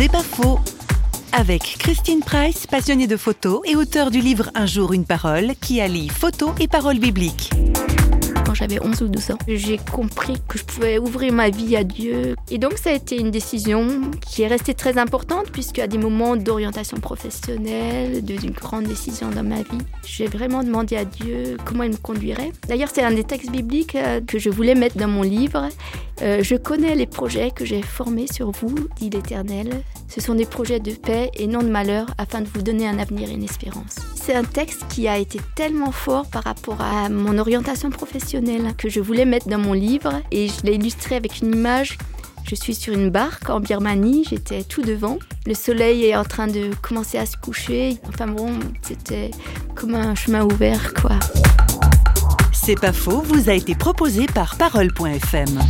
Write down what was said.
C'est pas faux. Avec Christine Price, passionnée de photos et auteure du livre Un jour une parole, qui allie photos et paroles bibliques quand j'avais 11 ou 12 ans. J'ai compris que je pouvais ouvrir ma vie à Dieu. Et donc ça a été une décision qui est restée très importante puisque à des moments d'orientation professionnelle, d'une grande décision dans ma vie, j'ai vraiment demandé à Dieu comment il me conduirait. D'ailleurs c'est un des textes bibliques euh, que je voulais mettre dans mon livre. Euh, je connais les projets que j'ai formés sur vous, dit l'Éternel. Ce sont des projets de paix et non de malheur afin de vous donner un avenir et une espérance. C'est un texte qui a été tellement fort par rapport à mon orientation professionnelle que je voulais mettre dans mon livre et je l'ai illustré avec une image. Je suis sur une barque en Birmanie, j'étais tout devant. Le soleil est en train de commencer à se coucher. Enfin bon, c'était comme un chemin ouvert quoi. C'est pas faux, vous a été proposé par parole.fm.